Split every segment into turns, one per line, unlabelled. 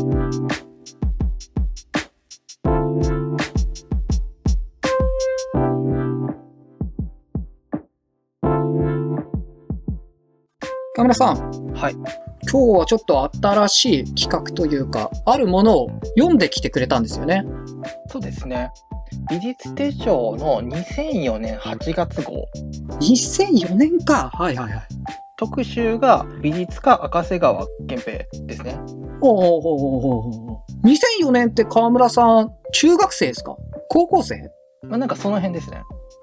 河村さん。
はい。
今日はちょっと新しい企画というか、あるものを読んできてくれたんですよね。
そうですね。美術手帳の2004年8月号。
2004年か。はいはいはい。
特集が美術家赤瀬川憲平ですね。
ほうほうほうほうほうほう。2004年って河村さん、中学生ですか？高校生？
まあなんかその辺ですね。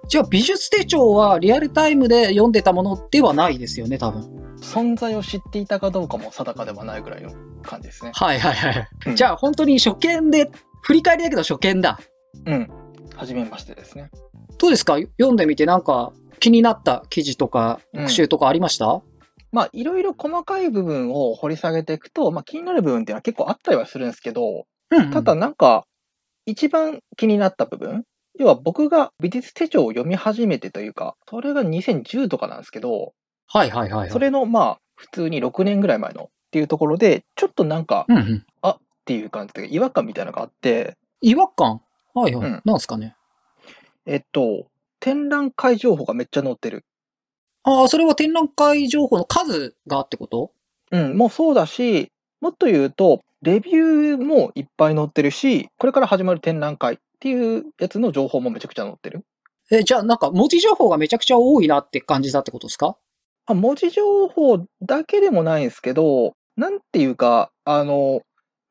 じゃあ美術手帳はリアルタイムで読んでたものではないですよね、多分。
存在を知っていたかどうかも定かではないぐらいの感じですね。
はいはいはい。
うん
じゃあ本当に初見で、振り返りだけど初見だ。
うん。はじめましてですね。
どうですか？読んでみてなんか気になった記事とか
うん
特集とかありました、
まあいろいろ細かい部分を掘り下げていくと、まあ気になる部分っていうのは結構あったりはするんですけど、
うん
ただなんか一番気になった部分要は僕が美術手帳を読み始めてというか、それが2010とかなんですけど、
はいはいはいはい。
それのまあ普通に6年ぐらい前のっていうところで、ちょっとなんか
うんうん。
っていう感じで違和感みたいなのがあって、
違和感？はいはい。
うん
なんすかね
えっと、展覧会情報がめっちゃ載ってる。
ああ、それは展覧会情報の数がってこと？
うん、もうそうだし、もっと言うと、レビューもいっぱい載ってるし、これから始まる展覧会っていうやつの情報もめちゃくちゃ載ってる。
え、じゃあなんか文字情報がめちゃくちゃ多いなって感じだってことですか？
あ文字情報だけでもないんですけど、なんていうか、あの、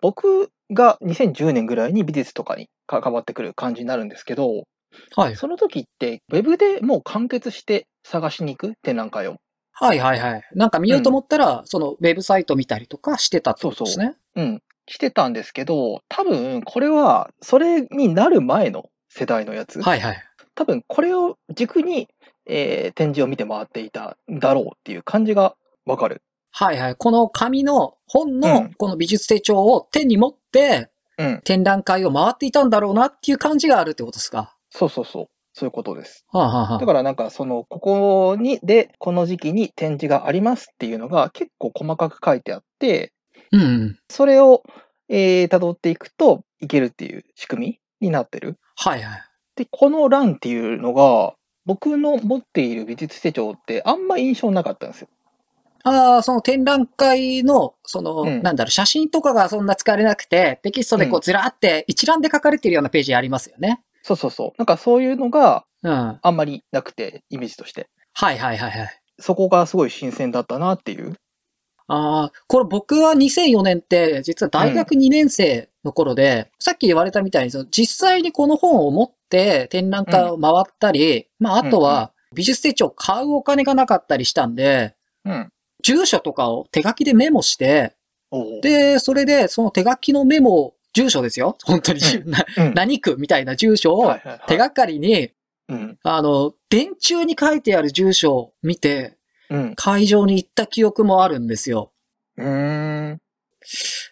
僕が2010年ぐらいに美術とかに関わってくる感じになるんですけど、
はい。
その時って、ウェブでもう完結して探しに行く展覧会を。
はいはいはい。なんか見ようと思ったら、そのウェブサイト見たりとかしてたってことですね。
うん、してたんですけど、多分これは、それになる前の世代のやつ。
はいはい。
多分これを軸に、えー展示を見て回っていたんだろうっていう感じがわかる。
はいはい。この紙の本
う
の
ん
この美術手帳を手に持って
うん。
展覧会を回っていたんだろうなっていう感じがあるってことですか？
そうそうそう。そういうことです。
はあ、はあはあ、
だからなんかその、ここに、で、この時期に展示がありますっていうのが結構細かく書いてあって、
うんうん。
それを、えー、辿っていくといけるっていう仕組みになってる。
はいはい。
で、この欄っていうのが、僕の持っている美術手帳ってあんま印象なかったんですよ。
ああ、その展覧会の、その、
うん
なんだろう、写真とかがそんな使われなくて、テキストでこ
う
うずらーって一覧で書かれてるようなページありますよね。
そうそうそう。なんかそういうのが
うん。は
あんまりなくて、イメージとして。
いはいはいはい。
そこがすごい新鮮だったなっていう。
ああ、これ僕は2004年って、実は大学2年生の頃で、さっき言われたみたいに、その実際にこの本を持って展覧会を回ったり、まああとは美術手帳を買うお金がなかったりしたんで、
うん。
住所とかを手書きでメモして、で、それでその手書きのメモ、住所ですよ。本当に、
うん、
何区みたいな住所を手がかりに、
うん。
あの、電柱に書いてある住所を見て、
うん。
会場に行った記憶もあるんですよ。
うーん。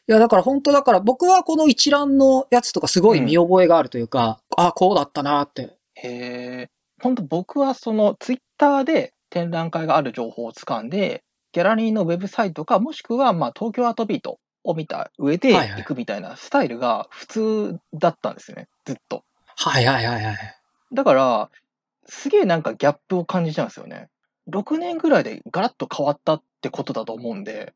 いや、だから本当だから僕はこの一覧のやつとかすごい見覚えがあるというか、ああ、こうだったなって。
へえ。本当僕はそのツイッターで展覧会がある情報を掴んで、ギャラリーのウェブサイトか、もしくはまあ東京アートビートを見た上で行くみたいなスタイルが普通だったんですよね。ずっと。
はいはいはいはい。
だから、すげえなんかギャップを感じちゃうんですよね。6年ぐらいでガラッと変わったってことだと思うんで。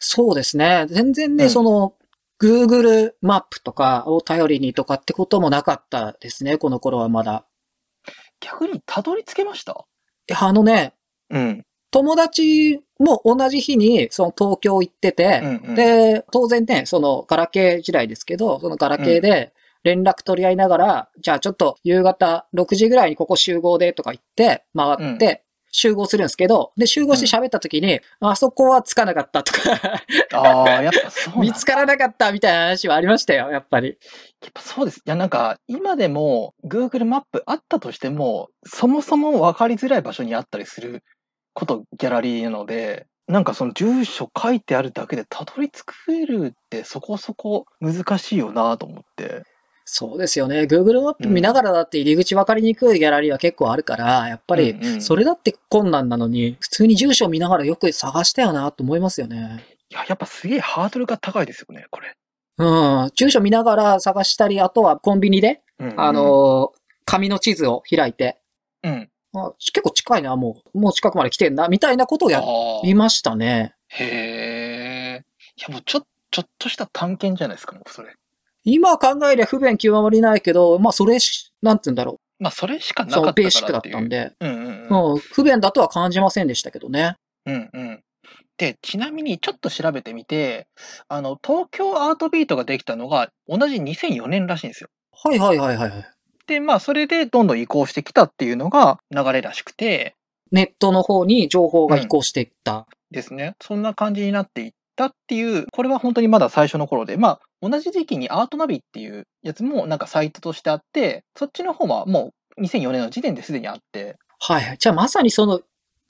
そうですね。全然ね、
うん
その、Google マップとかを頼りにとかってこともなかったですね、この頃はまだ。
逆にたどり着けました？
いや、あのね、
うん。
友達も同じ日にその東京行ってて、
うんうん、
で、当然ね、そのガラケー時代ですけど、そのガラケーで連絡取り合いながら、じゃあちょっと夕方6時ぐらいにここ集合でとか言って回って、集合するんですけど、で、集合して喋った時に、あそこはつかなかったとか、
ああ、やっぱそう
見つからなかったみたいな話はありましたよ、やっぱり。
やっぱそうです。いや、なんか、今でも Google マップあったとしても、そもそも分かりづらい場所にあったりすることギャラリーなので、なんかその住所書いてあるだけでたどり着けるってそこそこ難しいよなと思って。
そうですよね。Google マップ見ながらだって入り口分かりにくいギャラリーは結構あるから、やっぱり
うんうん
それだって困難なのに、普通に住所見ながらよく探したよなと思いますよね。
いや、やっぱすげえハードルが高いですよね、これ。
うん。住所見ながら探したり、あとはコンビニで、
うん
あ、のー紙の地図を開いて、
うん。
あ結構近いな、もう、もう近くまで来てんな、みたいなことをやりましたね。
へえ。いや、もうちょ、ちょっとした探検じゃないですか、もうそれ。
今考えりゃ不便極まりないけど、まあ、それし、なんて言うんだろ
まあ、それしかなかった
ベーシックだ
っ
たんで、
うんうんうん。
うん、不便だとは感じませんでしたけどね。
うんうん。で、ちなみにちょっと調べてみて、あの、東京アートビートができたのが同じ2004年らしいんですよ。
はいはいはいはいはい。
で、まあ、それでどんどん移行してきたっていうのが流れらしくて、
ネットの方に情報が移行していった。
ですね。そんな感じになっていったっていう、これは本当にまだ最初の頃で、まあ、同じ時期にアートナビっていうやつもなんかサイトとしてあって、そっちの方はもう2004年の時点ですでにあって、
はいはい。じゃあまさにその、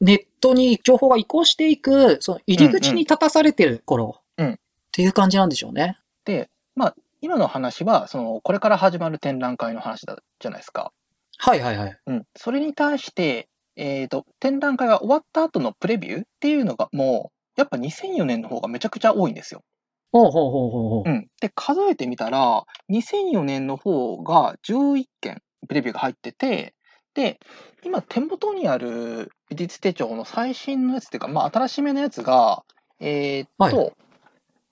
ネットに情報が移行していく、その入り口に立たされてる頃、
うん
っていう感じなんでしょうね。
で、まあ、今の話は、その、これから始まる展覧会の話だじゃないですか。
はいはいはい。
うん。それに対して、えっ、と、展覧会が終わった後のプレビューっていうのがもう、やっぱ2004年の方がめちゃくちゃ多いんですよ。
ほうほうほうほうほう。
うん。で、数えてみたら、2004年の方が11件プレビューが入ってて、で、今手元にある美術手帳の最新のやつっていうか、まあ新しめのやつが、えーっと、
は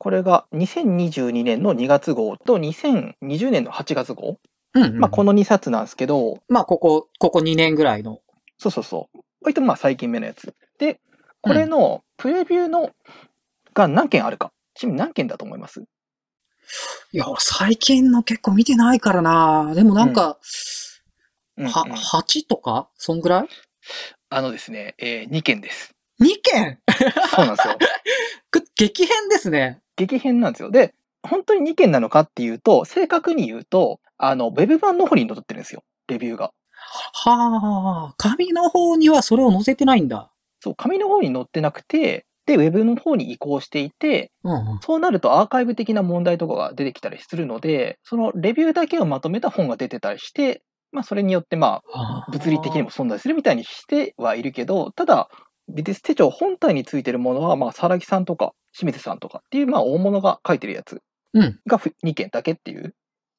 これが2022年の2月号と2020年の8月号。
うん、うん。
まあこの2冊なんですけど、
まあここ、ここ2年ぐらいの。
そうそうそう。割とまあ最近目のやつ。で、これのプレビューのが何件あるか。ちなみに何件だと思います？
いや、俺最近の結構見てないからな。でもなんか、
うんうん
は、8とか？そんぐらい？
あのですね、えー、2件です。
?2 件
そうなんですよ。
く激変ですね。
激変なんですよ。で、本当に2件なのかっていうと、正確に言うと、あの、ウェブ版の方に載ってるんですよ。レビューが。
はあ、紙の方にはそれを載せてないんだ。
そう、紙の方に載ってなくて、で、ウェブの方に移行していて、
うんうん。
そうなるとアーカイブ的な問題とかが出てきたりするので、そのレビューだけをまとめた本が出てたりして、まあ、それによってまあ物理的にも存在するみたいにしてはいるけど、ただ、美術手帳本体についてるものは、まあ、佐木さんとか清水さんとかっていう、まあ、大物が書いてるやつ
うん。
が2件だけっていう。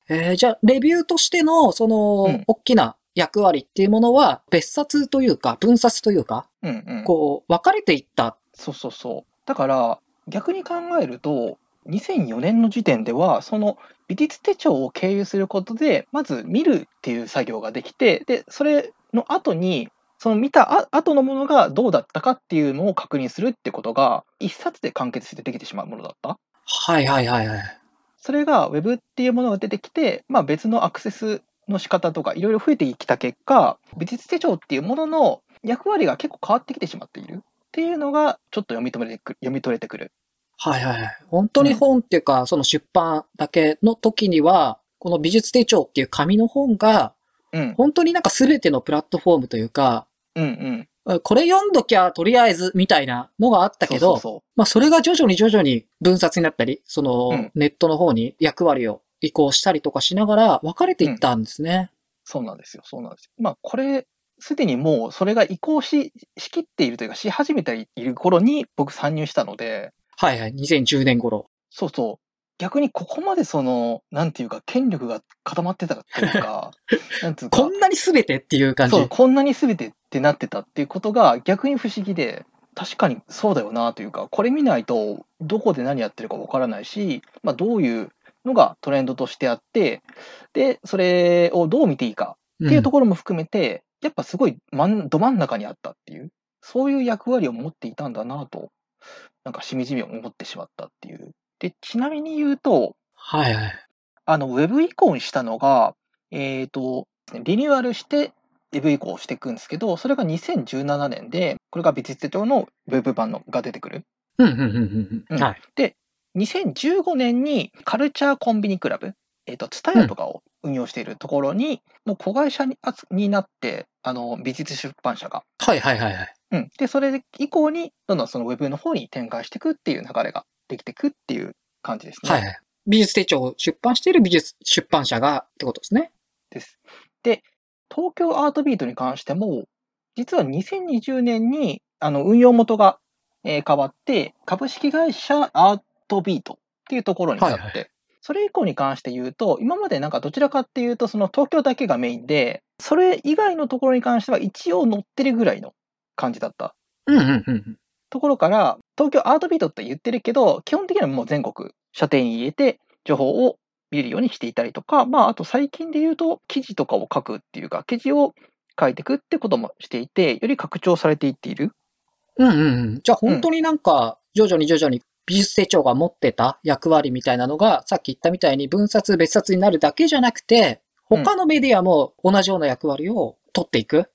えーじゃあ、レビューとしての、その、
うん
大きな役割っていうものは、別冊というか、分冊というか、
うんうん。
こう、分かれていった。
そうそうそう。だから、逆に考えると、2004年の時点では、その美術手帳を経由することで、まず見るっていう作業ができて、で、それの後に、その見たあ後のものがどうだったかっていうのを確認するってことが、一冊で完結してできてしまうものだった。
はいはいはいはい。
それが Web っていうものが出てきて、まあ、別のアクセスの仕方とかいろいろ増えてきた結果、美術手帳っていうものの役割が結構変わってきてしまっているっていうのがちょっと読み取れてくる読み取れてくる。
はいはいはい。本当に本っていうか、その出版だけの時には、この美術手帳っていう紙の本が、
うん。
本当になんか全てのプラットフォームというか、
うんうん。
これ読んどきゃとりあえずみたいなのがあったけど、
そうそう
まあそれが徐々に徐々に分冊になったり、その
うん
ネットの方に役割を移行したりとかしながら分かれていったんですね。
そうなんですよ。そうなんですよ。まあ、これ、すでにもうそれが移行し、しきっているというか、し始めている頃に僕参入したので、
はいはい。2010年頃。
そうそう。逆にここまでその、なんていうか、権力が固まってたっていうか、なんていうか、
こんなに全てっていう感じ？
そう、こんなに全てってなってたっていうことが逆に不思議で、確かにそうだよなというか、これ見ないとどこで何やってるかわからないし、まあ、どういうのがトレンドとしてあって、で、それをどう見ていいか
うん
っていうところも含めて、やっぱすごいど真ん中にあったっていう、そういう役割を持っていたんだなと、なんかしみじみ思ってしまったっていう。で、ちなみに言うと、
はいはい。
あの、ウェブ移行にしたのが、えっ、と、リニューアルして、ウェブ移行していくんですけど、それが2017年で、これが美術手帳のウェブ版のが出てくる。
うん、うん、うん、うんうん。はい。
2015年にカルチャーコンビニクラブ、えっ、と、ツタヤとかを運用しているところに、の子会社にあつになって、あの、美術出版社が。
はいはいはいはい。
うん。で、それ以降に、どんどんそのウェブの方に展開していくっていう流れができていくっていう感じですね。
はいはい。美術手帳を出版している美術出版社がってことですね。
です。で、東京アートビートに関しても、実は2020年にあの運用元が、えー変わって、株式会社アートビートっていうところになって、
はいは
それ以降に関して言うと、今までなんかどちらかっていうと、その東京だけがメインで、それ以外のところに関しては一応載ってるぐらいの感じだった。
うんうんうん。
ところから、東京アートビートって言ってるけど、基本的にはもう全国、射程に入れて、情報を見れるようにしていたりとか、まあ、あと最近で言うと、記事とかを書くっていうか、記事を書いていくってこともしていて、より拡張されていっている。
うんうんうん。じゃあ本当になんか、徐々に徐々に美術手帳が持ってた役割みたいなのが、さっき言ったみたいに分冊別冊になるだけじゃなくて、他のメディアも同じような役割を取っていく？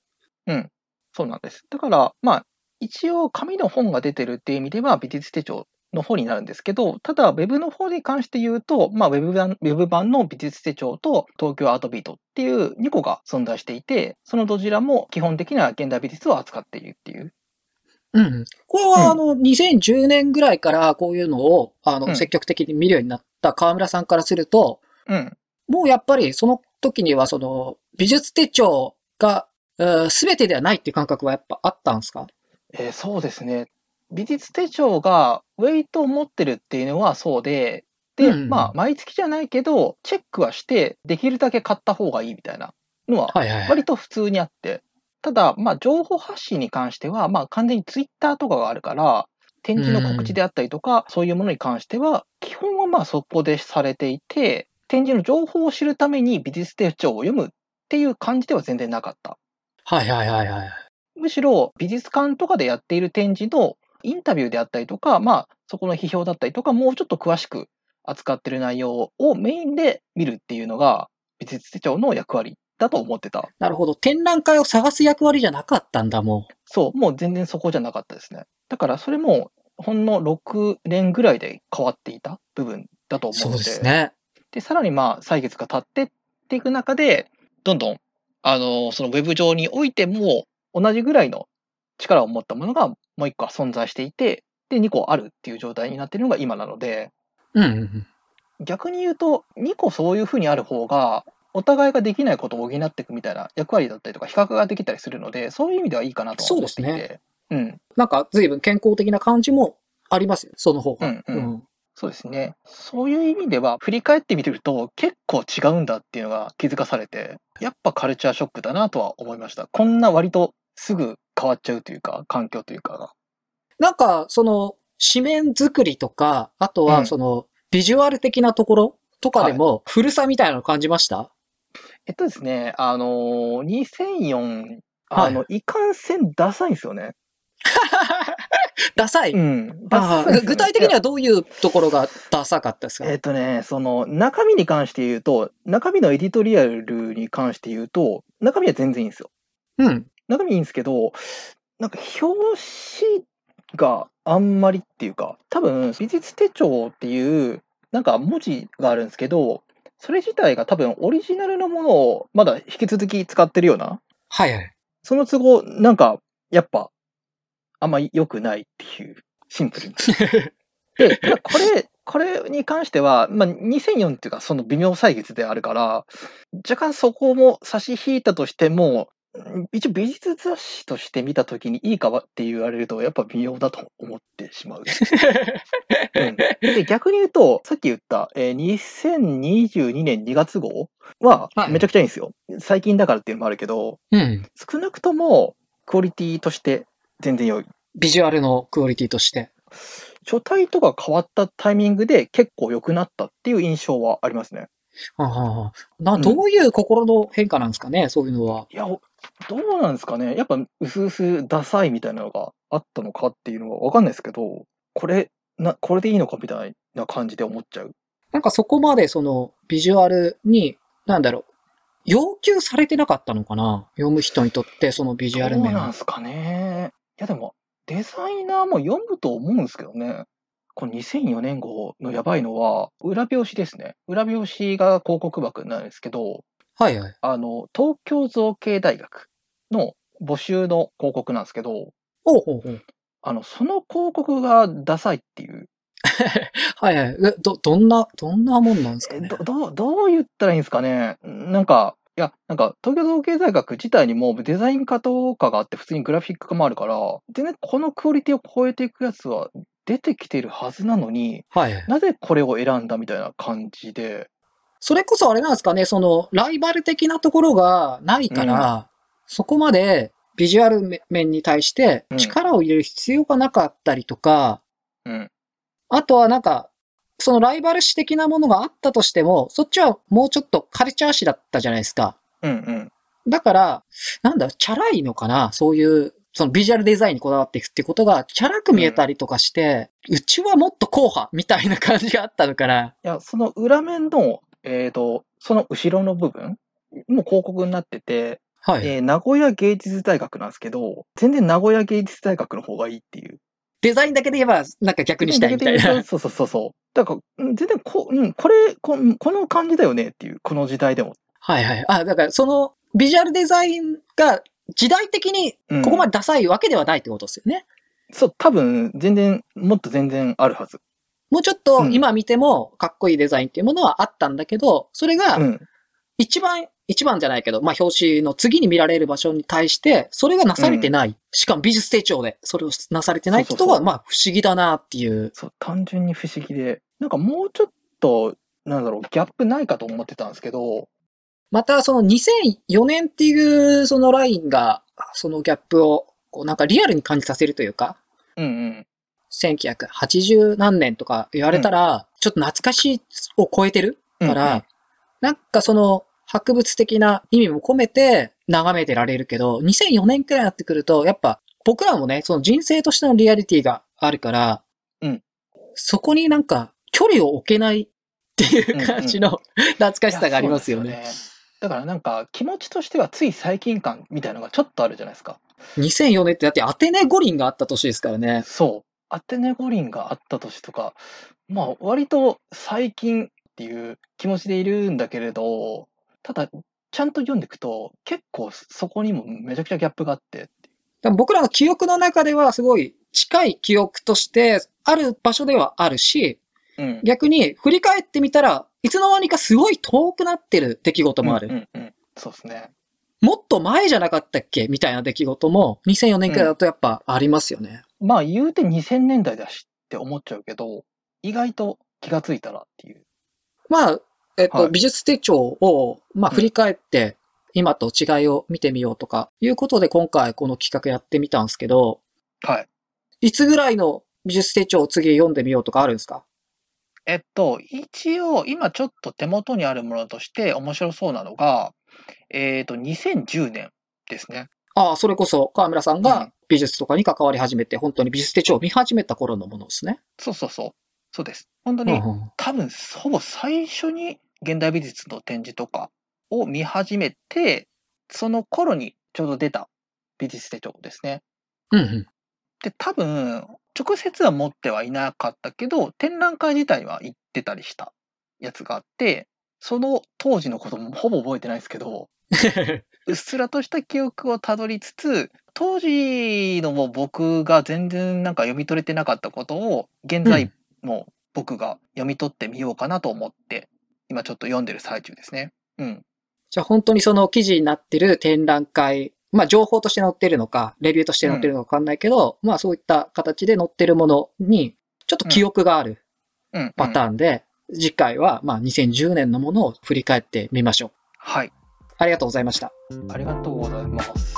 そうなんです。だから、まあ、一応紙の本が出てるっていう意味では美術手帳の方になるんですけど、ただ、ウェブの方に関して言うと、まあ、ウェブ版ウェブ版の美術手帳と東京アートビートっていう2個が存在していて、そのどちらも基本的な現代美術を扱っているっていう。
うんうん。これはあの、2010年ぐらいからこういうのを、あの、
うん
積極的に見るようになった河村さんからすると、
うん。
もうやっぱりその時にはその、美術手帳が、すべてではないっていう感覚はやっぱあったんですか？
えーそうですね。美術手帳がウェイトを持ってるっていうのはそうで、で、
うんうん
まあ、毎月じゃないけど、チェックはして、できるだけ買った方がいいみたいなのは
はいはいはい。
割と普通にあって、ただ、まあ、情報発信に関しては、まあ、完全にツイッターとかがあるから、展示の告知であったりとか、そういうものに関しては、基本はまあそこでされていて、展示の情報を知るために美術手帳を読むっていう感じでは全然なかった。
はいはいはいはい。
むしろ美術館とかでやっている展示のインタビューであったりとか、まあ、そこの批評だったりとか、もうちょっと詳しく扱ってる内容をメインで見るっていうのが、美術手帳の役割だと思ってた。
なるほど。展覧会を探す役割じゃなかったんだ、も
そう、もう全然そこじゃなかったですね。だからそれも、ほんの6年ぐらいで変わっていた部分だと
う。そう
思うので。
ですね。
で、さらにまあ、歳月が経ってっていく中で、どんどん、あの、そのウェブ上においても、同じぐらいの力を持ったものがもう1個は存在していて、で、2個あるっていう状態になっているのが今なので、
うんうんうん。
逆に言うと、2個そういうふうにある方が、お互いができないことを補っていくみたいな役割だったりとか、比較ができたりするので、そういう意味ではいいかなとは思っていて。
そうです
うん。
なんか随分健康的な感じもありますよ、その方が。
うんうんそうですね。そういう意味では、振り返ってみると、結構違うんだっていうのが気づかされて、やっぱカルチャーショックだなとは思いました。こんな割とすぐ変わっちゃうというか、環境というかが。
なんか、その、紙面作りとか、あと
うん
はその、ビジュアル的なところとかでも、古さみたいなの感じました、
えっとですね、あのー、2004、あの、い、かんせんダサいんですよね。
ダサい？
うん。ダサいね
具体的にはどういうところがダサかったですか、
えっとね、その中身に関して言うと、中身のエディトリアルに関して言うと、中身は全然いいんですよ。
うん。
中身いいんですけど、なんか表紙があんまりっていうか、多分美術手帳っていうなんか文字があるんですけど、それ自体が多分オリジナルのものをまだ引き続き使ってるような、
はいはい。
その都合、なんかやっぱあんま良くないっていう、シンプルに。で、これ、これに関しては、まあ、2004っていうか、その微妙歳月であるから、若干そこも差し引いたとしても、うん一応美術雑誌として見たときにいいかはって言われると、やっぱ微妙だと思ってしまう。うん、で、逆に言うと、さっき言った、えー2022年2月号は
はい
めちゃくちゃいいんですよ。最近だからっていうのもあるけど、
うん。
少なくともクオリティとして全然良い。
ビジュアルのクオリティとして。
書体とか変わったタイミングで結構良くなったっていう印象はありますね。
はあはあな
うん
どういう心の変化なんですかね、そういうのは。
いや、どうなんですかね。やっぱ、うすうすダサいみたいなのがあったのかっていうのはわかんないですけど、これ、な、これでいいのかみたいな感じで思っちゃう。
なんかそこまでそのビジュアルに、なんだろう、要求されてなかったのかな読む人にとってそのビジュアル
どう。なんすかね。いや、でも、デザイナーも読むと思うんですけどね。この2004年号のやばいのは、裏表紙ですね。裏表紙が広告枠なんですけど、
はいはい。
あの、東京造形大学の募集の広告なんですけど、
ほうほうほう。
あの、その広告がダサいっていう。
はいはい。えど、どんな、どんなもんなんですかね？
えど、どう、どう言ったらいいんですかね？なんか、いや、なんか、東京造形大学自体にもデザイン科とかがあって、普通にグラフィック科もあるから、全然このクオリティを超えていくやつは出てきてるはずなのに、
はい。
なぜこれを選んだみたいな感じで、
それこそあれなんですかね、その、ライバル的なところがないから、そこまでビジュアル面に対して
うん
力を入れる必要がなかったりとか、
うん。
あとはなんか、そのライバル視的なものがあったとしても、そっちはもうちょっとカルチャー誌だったじゃないですか。
うんうん。
だから、なんだ、チャラいのかなそういう、そのビジュアルデザインにこだわっていくってことが、チャラく見えたりとかして、うちはもっと硬派みたいな感じがあったのかな。
いや、その裏面の、えっ、と、その後ろの部分、もう広告になってて、
はい。
えー名古屋芸術大学なんですけど、全然名古屋芸術大学の方がいいっていう。
デザインだけで言えば、なんか逆にしたいみたいな。
そうそうそうそう。だから、うん全然こ、うん、これこ、この感じだよねっていう、この時代でも。
はいはい。あ、だからそのビジュアルデザインが時代的に
うん
ここまでダサいわけではないってことですよね。
そう、多分、全然、もっと全然あるはず。
もうちょっと
うん
今見てもかっこいいデザインっていうものはあったんだけど、それが
うん。
一番、一番じゃないけど、まあ表紙の次に見られる場所に対して、それがなされてない。しかも美術手帳でそれをなされてないことは、まあ不思議だなっていう。
そう、単純に不思議で。なんかもうちょっと、なんだろう、ギャップないかと思ってたんですけど、
またその2004年っていうそのラインが、そのギャップをこうなんかリアルに感じさせるというか、
うんうん。
1980何年とか言われたら、ちょっと懐かしいを超えてるから、なんかその博物的な意味も込めて眺めてられるけど、2004年くらいになってくると、やっぱ僕らもね、その人生としてのリアリティがあるから、
うん
そこになんか距離を置けないっていう感じの懐かしさがありますよね。
だからなんか気持ちとしてはつい最近感みたいなのがちょっとあるじゃないですか。
2004年ってだってアテネ五輪があった年ですからね。
そう。アテネ五輪があった年とか、まあ割と最近っていう気持ちでいるんだけれど、ただちゃんと読んでいくと結構そこにもめちゃくちゃギャップがあって。
ら僕らの記憶の中ではすごい近い記憶としてある場所ではあるし、
うん。
逆に振り返ってみたらいつの間にかすごい遠くなってる出来事もある。
うんうんうん。そうですね。
もっと前じゃなかったっけ？みたいな出来事も2004年くらいだとやっぱありますよね。
まあ言うて2000年代だしって思っちゃうけど、意外と気がついたらっていう。
まあ、えっと、
はい
美術手帳を、まあ
うん
振り返って、今と違いを見てみようとか、いうことで今回この企画やってみたんですけど、
はい。
いつぐらいの美術手帳を次読んでみようとかあるんですか？
えっと、一応、今ちょっと手元にあるものとして面白そうなのが、えっと、2010年ですね。
ああ、それこそ河村さん
うん
が美術とかに関わり始めて、本当に美術手帳を見始めた頃のものですね。
そうそうそう。そうです。本当に、
うんうん
多分、ほぼ最初に現代美術の展示とかを見始めて、その頃にちょうど出た美術手帳ですね。
うんうん。
で、多分、直接は持ってはいなかったけど、展覧会自体は行ってたりしたやつがあって、その当時のこともほぼ覚えてないですけど、うっすらとした記憶をたどりつつ、当時のもう僕が全然なんか読み取れてなかったことを、現在もう僕が読み取ってみようかなと思って、今ちょっと読んでる最中ですね。うん。
じゃあ本当にその記事になってる展覧会、まあ情報として載ってるのか、レビューとして載ってるのかわかんないけど、まあそういった形で載ってるものに、ちょっと記憶がある
うん。
パタ
ーン。
ーンで、次回はまあ2010年のものを振り返ってみましょう。
はい。
ありがとうございました。
ありがとうございます。